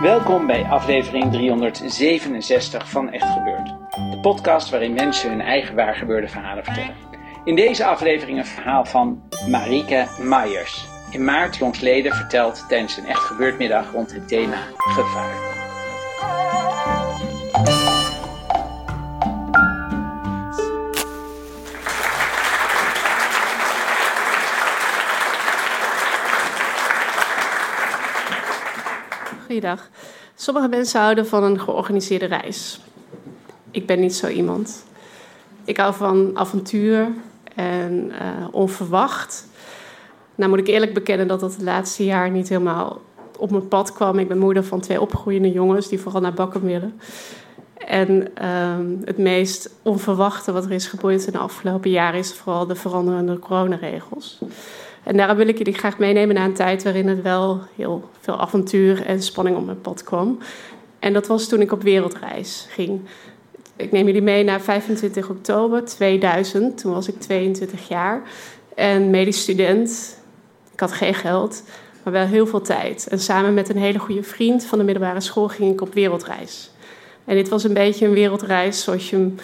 Welkom bij aflevering 367 van Echt Gebeurd. De podcast waarin mensen hun eigen waargebeurde verhalen vertellen. In deze aflevering een verhaal van Marike Myers. In maart jongsleden verteld tijdens een Echt Gebeurd middag rond het thema gevaar. Goeiedag. Sommige mensen houden van een georganiseerde reis. Ik ben niet zo iemand. Ik hou van avontuur en eh, onverwacht. Nou moet ik eerlijk bekennen dat dat het laatste jaar niet helemaal op mijn pad kwam. Ik ben moeder van twee opgroeiende jongens die vooral naar bakken willen. En ehm, het meest onverwachte wat er is gebeurd in de afgelopen jaren is vooral de veranderende coronaregels. En daarom wil ik jullie graag meenemen naar een tijd waarin het wel heel veel avontuur en spanning op mijn pad kwam. En dat was toen ik op wereldreis ging. Ik neem jullie mee naar 25 oktober 2000. Toen was ik 22 jaar en medisch student. Ik had geen geld, maar wel heel veel tijd. En samen met een hele goede vriend van de middelbare school ging ik op wereldreis. En dit was een beetje een wereldreis zoals je hem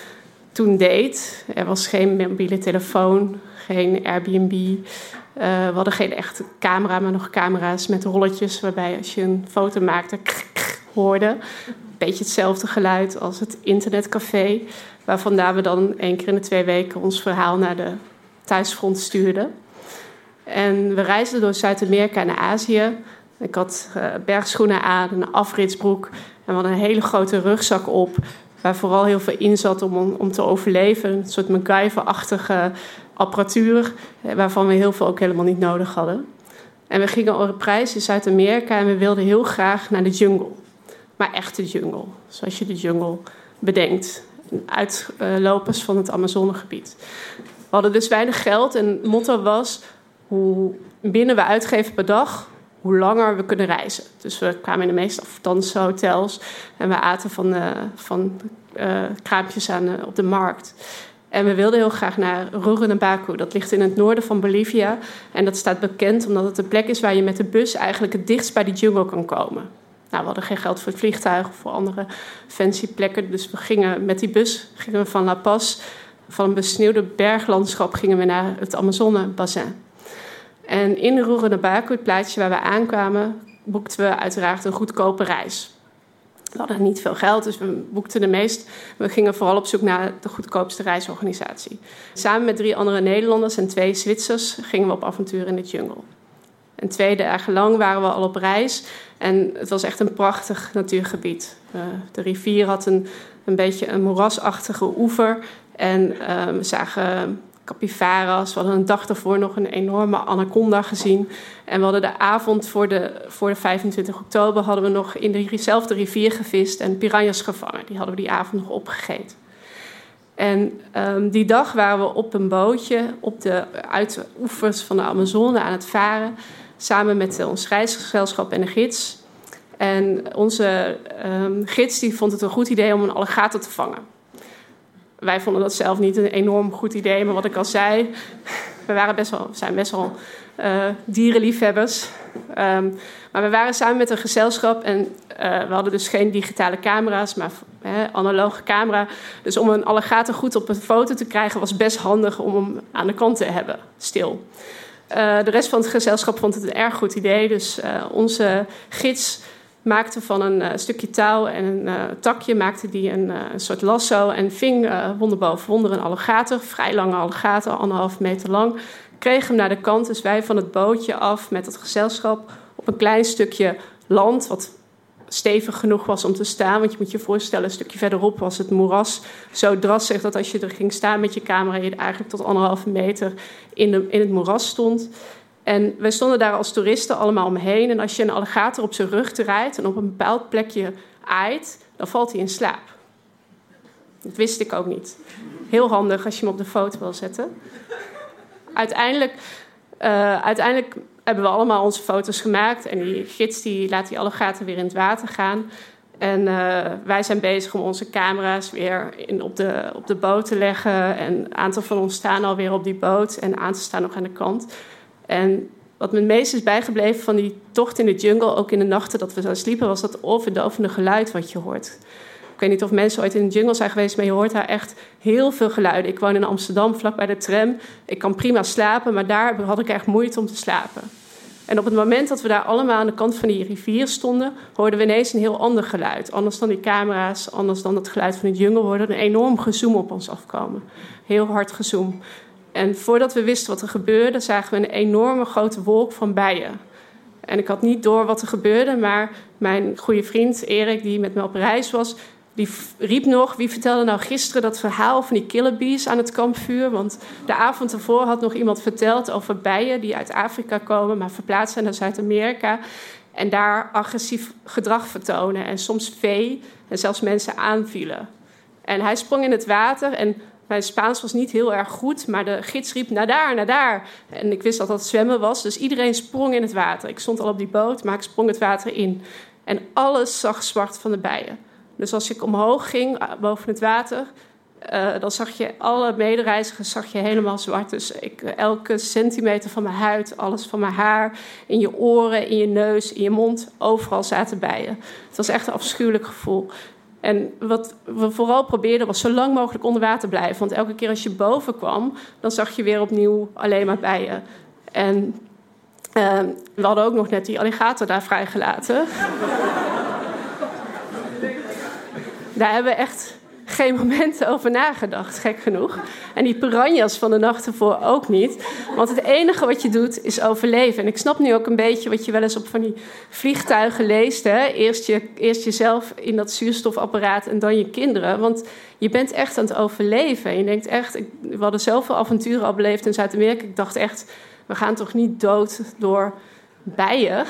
toen deed. Er was geen mobiele telefoon, geen Airbnb. Eh, we hadden geen echte camera, maar nog camera's met rolletjes waarbij als je een foto maakte, krr, hoorde. Een beetje hetzelfde geluid als het internetcafé, waar vandaan we dan één keer in de twee weken ons verhaal naar de thuisfront stuurden. En we reisden door Zuid-Amerika naar Azië. Ik had eh, bergschoenen aan, een afritsbroek en we hadden een hele grote rugzak op, waar vooral heel veel in zat om, om te overleven. Een soort MacGyver-achtige apparatuur, eh, waarvan we heel veel ook helemaal niet nodig hadden. En we gingen op reis in Zuid-Amerika en we wilden heel graag naar de jungle. Maar echt de jungle, zoals je de jungle bedenkt. Uitlopers van het Amazonegebied. We hadden dus weinig geld en het motto was... hoe minder we uitgeven per dag, hoe langer we kunnen reizen. Dus we kwamen in de meest afstandse hotels en we aten van, eh, van eh, kraampjes aan, op de markt. En we wilden heel graag naar Rurrenabaku. Dat ligt in het noorden van Bolivia. En dat staat bekend omdat het een plek is waar je met de bus eigenlijk het dichtst bij die jungle kan komen. Nou, we hadden geen geld voor het vliegtuig of voor andere fancy plekken. Dus we gingen met die bus gingen we van La Paz, van een besneeuwde berglandschap, gingen we naar het Amazonebassin. En in Rurrenabaku, het plaatsje waar we aankwamen, boekten we uiteraard een goedkope reis. We hadden niet veel geld, dus we boekten de meest. We gingen vooral op zoek naar de goedkoopste reisorganisatie. Samen met drie andere Nederlanders en twee Zwitsers gingen we op avontuur in de jungle. En twee dagen lang waren we al op reis en het was echt een prachtig natuurgebied. Uh, de rivier had een, een beetje een moerasachtige oever en uh, we zagen capybaras. We hadden een dag daarvoor nog een enorme anaconda gezien. En we hadden de avond voor de, voor de 25 oktober hadden we nog in dezelfde rivier gevist en piranhas gevangen. Die hadden we die avond nog opgegeten. En um, die dag waren we op een bootje op de uit oevers van de Amazone aan het varen. Samen met ons reisgezelschap en de gids. En onze um, gids die vond het een goed idee om een alligator te vangen. Wij vonden dat zelf niet een enorm goed idee, maar wat ik al zei, we waren best wel, zijn best wel uh, dierenliefhebbers. Um, maar we waren samen met een gezelschap en uh, we hadden dus geen digitale camera's, maar hè, analoge camera. Dus om een alligator goed op een foto te krijgen was best handig om hem aan de kant te hebben, stil. Uh, de rest van het gezelschap vond het een erg goed idee, dus onze gids maakte van een uh, stukje touw en een uh, takje maakte die een, uh, een soort lasso en ving wonder boven wonder een alligator, vrij lange alligator, anderhalf meter lang. Kreeg hem naar de kant, dus wij van het bootje af met het gezelschap op een klein stukje land wat stevig genoeg was om te staan. Want je moet je voorstellen, een stukje verderop was het moeras zo drassig dat als je er ging staan met je camera, je eigenlijk tot anderhalve meter in, de, in het moeras stond. En wij stonden daar als toeristen allemaal omheen. En als je een alligator op zijn rug rijdt en op een bepaald plekje aait, dan valt hij in slaap. Dat wist ik ook niet. Heel handig als je hem op de foto wil zetten. Uiteindelijk, uh, uiteindelijk hebben we allemaal onze foto's gemaakt. En die gids die laat die alligator weer in het water gaan. En uh, wij zijn bezig om onze camera's weer in, op, de, op de boot te leggen. En een aantal van ons staan alweer op die boot en aan te staan nog aan de kant. En wat me het meest is bijgebleven van die tocht in de jungle, ook in de nachten dat we zo sliepen, was dat overdovende geluid wat je hoort. Ik weet niet of mensen ooit in de jungle zijn geweest, maar je hoort daar echt heel veel geluiden. Ik woon in Amsterdam, vlak bij de tram. Ik kan prima slapen, maar daar had ik echt moeite om te slapen. En op het moment dat we daar allemaal aan de kant van die rivier stonden, hoorden we ineens een heel ander geluid. Anders dan die camera's, anders dan het geluid van de jungle, hoorden een enorm gezoem op ons afkomen. Heel hard gezoem. En voordat we wisten wat er gebeurde, zagen we een enorme grote wolk van bijen. En ik had niet door wat er gebeurde, maar mijn goede vriend Erik, die met me op reis was, die riep nog: wie vertelde nou gisteren dat verhaal van die killerbees aan het kampvuur? Want de avond ervoor had nog iemand verteld over bijen die uit Afrika komen, maar verplaatst zijn naar Zuid-Amerika. En daar agressief gedrag vertonen en soms vee en zelfs mensen aanvielen. En hij sprong in het water en mijn Spaans was niet heel erg goed, maar de gids riep naar daar, naar daar. En ik wist dat dat zwemmen was, dus iedereen sprong in het water. Ik stond al op die boot, maar ik sprong het water in. En alles zag zwart van de bijen. Dus als ik omhoog ging, eh, boven het water, uh, dan zag je alle medereizigers zag je helemaal zwart. Dus ik, elke centimeter van mijn huid, alles van mijn haar, in je oren, in je neus, in je mond, overal zaten bijen. Het was echt een afschuwelijk gevoel. En wat we vooral probeerden was zo lang mogelijk onder water blijven. Want elke keer als je boven kwam, dan zag je weer opnieuw alleen maar bijen. En uh, we hadden ook nog net die alligator daar vrijgelaten. daar hebben we echt geen momenten over nagedacht, gek genoeg. En die piranhas van de nacht ervoor ook niet. Want het enige wat je doet is overleven. En ik snap nu ook een beetje wat je wel eens op van die vliegtuigen leest. Hè? Eerst, je, eerst jezelf in dat zuurstofapparaat en dan je kinderen. Want je bent echt aan het overleven. En je denkt echt, we hadden zoveel avonturen al beleefd in Zuid-Amerika. Ik dacht echt, we gaan toch niet dood door bijen?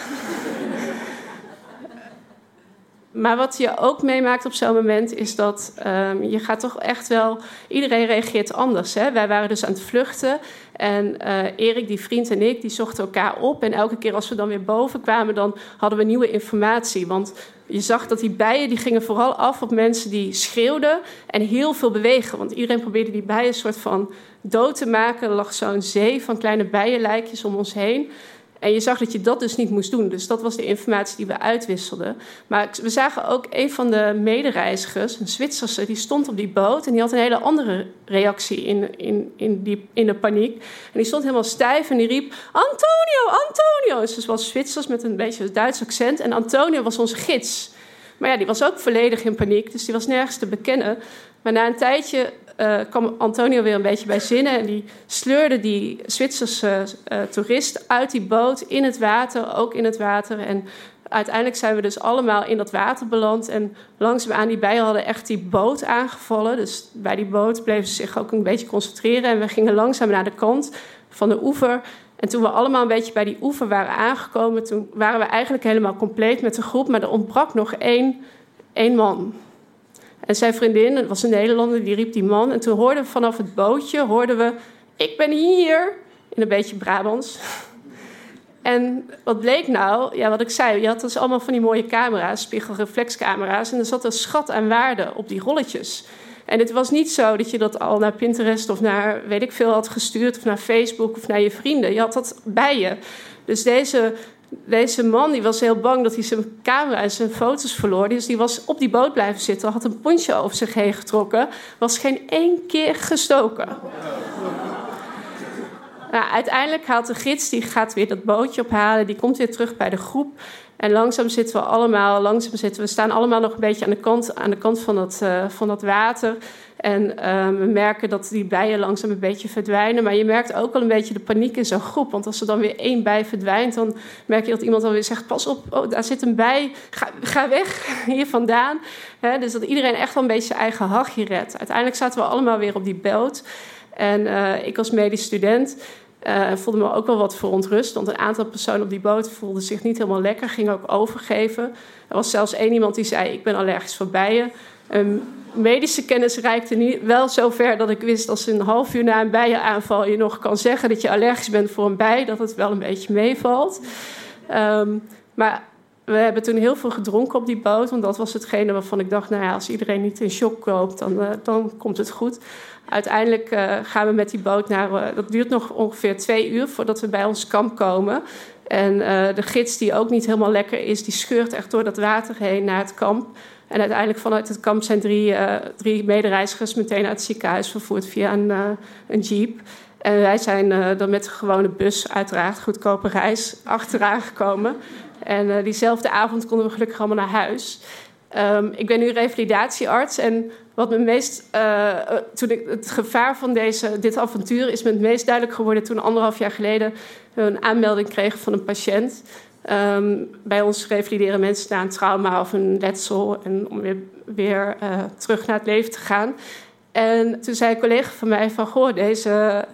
Maar wat je ook meemaakt op zo'n moment is dat um, je gaat toch echt wel. Iedereen reageert anders. Hè? Wij waren dus aan het vluchten. En uh, Erik, die vriend en ik, die zochten elkaar op. En elke keer als we dan weer boven kwamen, dan hadden we nieuwe informatie. Want je zag dat die bijen die gingen vooral af op mensen die schreeuwden en heel veel bewegen. Want iedereen probeerde die bijen een soort van dood te maken. Er lag zo'n zee van kleine bijenlijkjes om ons heen. En je zag dat je dat dus niet moest doen. Dus dat was de informatie die we uitwisselden. Maar we zagen ook een van de medereizigers, een Zwitserse, die stond op die boot en die had een hele andere reactie in, in, in, die, in de paniek. En die stond helemaal stijf en die riep: Antonio, Antonio! Dus het was Zwitsers met een beetje een Duits accent. En Antonio was onze gids. Maar ja, die was ook volledig in paniek, dus die was nergens te bekennen. Maar na een tijdje uh, kwam Antonio weer een beetje bij zinnen. En die sleurde die Zwitserse uh, toerist uit die boot in het water, ook in het water. En uiteindelijk zijn we dus allemaal in dat water beland. En langzaamaan die bijen hadden echt die boot aangevallen. Dus bij die boot bleven ze zich ook een beetje concentreren. En we gingen langzaam naar de kant van de oever. En toen we allemaal een beetje bij die oever waren aangekomen, toen waren we eigenlijk helemaal compleet met de groep. Maar er ontbrak nog één, één man. En zijn vriendin, dat was een Nederlander, die riep die man. En toen hoorden we vanaf het bootje, hoorden we... Ik ben hier, in een beetje Brabants. En wat bleek nou? Ja, wat ik zei, je had dus allemaal van die mooie camera's, spiegelreflexcamera's. En er zat een schat aan waarde op die rolletjes. En het was niet zo dat je dat al naar Pinterest of naar weet ik veel had gestuurd, of naar Facebook of naar je vrienden. Je had dat bij je. Dus deze deze man die was heel bang dat hij zijn camera en zijn foto's verloor. Dus die was op die boot blijven zitten, had een pontje over zich heen getrokken, was geen één keer gestoken. Uiteindelijk haalt de gids, die gaat weer dat bootje ophalen, die komt weer terug bij de groep. En langzaam zitten we allemaal, langzaam zitten we, staan allemaal nog een beetje aan de kant, aan de kant van, dat, uh, van dat water. En uh, we merken dat die bijen langzaam een beetje verdwijnen. Maar je merkt ook wel een beetje de paniek in zo'n groep. Want als er dan weer één bij verdwijnt, dan merk je dat iemand alweer zegt: Pas op, oh, daar zit een bij, ga, ga weg hier vandaan. Dus dat iedereen echt wel een beetje zijn eigen hachje redt. Uiteindelijk zaten we allemaal weer op die boot. En uh, ik als medisch student uh, voelde me ook wel wat verontrust. Want een aantal personen op die boot voelden zich niet helemaal lekker, gingen ook overgeven. Er was zelfs één iemand die zei: Ik ben allergisch voor bijen. Um, medische kennis reikte niet, wel zo ver dat ik wist als een half uur na een bijenaanval je nog kan zeggen dat je allergisch bent voor een bij, dat het wel een beetje meevalt. Um, maar we hebben toen heel veel gedronken op die boot, want dat was hetgene waarvan ik dacht: nou ja, als iedereen niet in shock koopt, dan, uh, dan komt het goed. Uiteindelijk uh, gaan we met die boot naar. Uh, dat duurt nog ongeveer twee uur voordat we bij ons kamp komen. En de gids, die ook niet helemaal lekker is, die scheurt echt door dat water heen naar het kamp. En uiteindelijk vanuit het kamp zijn drie, drie medereizigers meteen uit het ziekenhuis vervoerd via een, een jeep. En wij zijn dan met de gewone bus, uiteraard goedkope reis, achteraan gekomen. En diezelfde avond konden we gelukkig allemaal naar huis. Um, ik ben nu revalidatiearts en wat me meest, toen het gevaar van deze, dit avontuur is me het meest duidelijk geworden toen anderhalf jaar geleden we een aanmelding kregen van een patiënt. Um, bij ons revalideren mensen na een trauma of een letsel en om weer, uh, terug naar het leven te gaan. En toen zei een collega van mij van, goh, deze,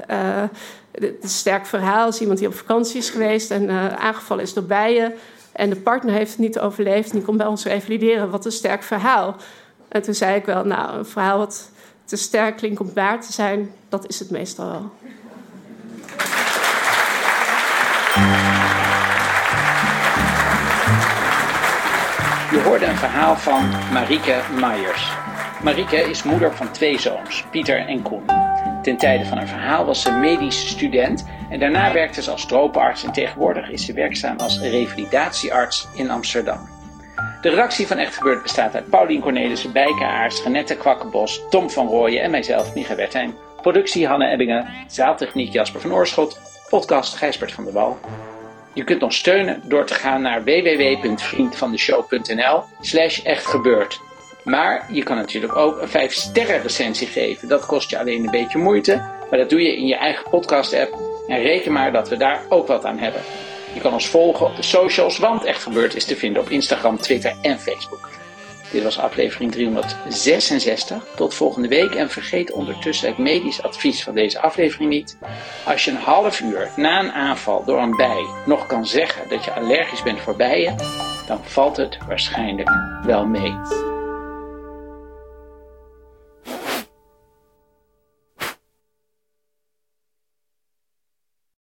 een sterk verhaal. is iemand die op vakantie is geweest en aangevallen is door bijen. En de partner heeft het niet overleefd en die komt bij ons revalideren. Wat een sterk verhaal. En toen zei ik wel, nou, een verhaal wat te sterk klinkt om waar te zijn, dat is het meestal wel. Je hoorde een verhaal van Marieke Meijers. Marieke is moeder van twee zoons, Pieter en Koen. Ten tijde van haar verhaal was ze medisch student en daarna werkte ze als tropenarts en tegenwoordig is ze werkzaam als revalidatiearts in Amsterdam. De redactie van Echt Gebeurd bestaat uit Paulien Cornelissen, Bijke Aars, Renette Kwakkenbos, Tom van Rooyen en mijzelf, Micha Wertheim. Productie Hanne Ebbingen, zaaltechniek Jasper van Oorschot, podcast Gijsbert van der Wal. Je kunt ons steunen door te gaan naar www.vriendvandeshow.nl slash echtgebeurd. Maar je kan natuurlijk ook een 5 sterren recensie geven. Dat kost je alleen een beetje moeite, maar dat doe je in je eigen podcast app. En reken maar dat we daar ook wat aan hebben. Je kan ons volgen op de socials, want Echt Gebeurd is te vinden op Instagram, Twitter en Facebook. Dit was aflevering 366. Tot volgende week en vergeet ondertussen het medisch advies van deze aflevering niet. Als je een half uur na een aanval door een bij nog kan zeggen dat je allergisch bent voor bijen, dan valt het waarschijnlijk wel mee.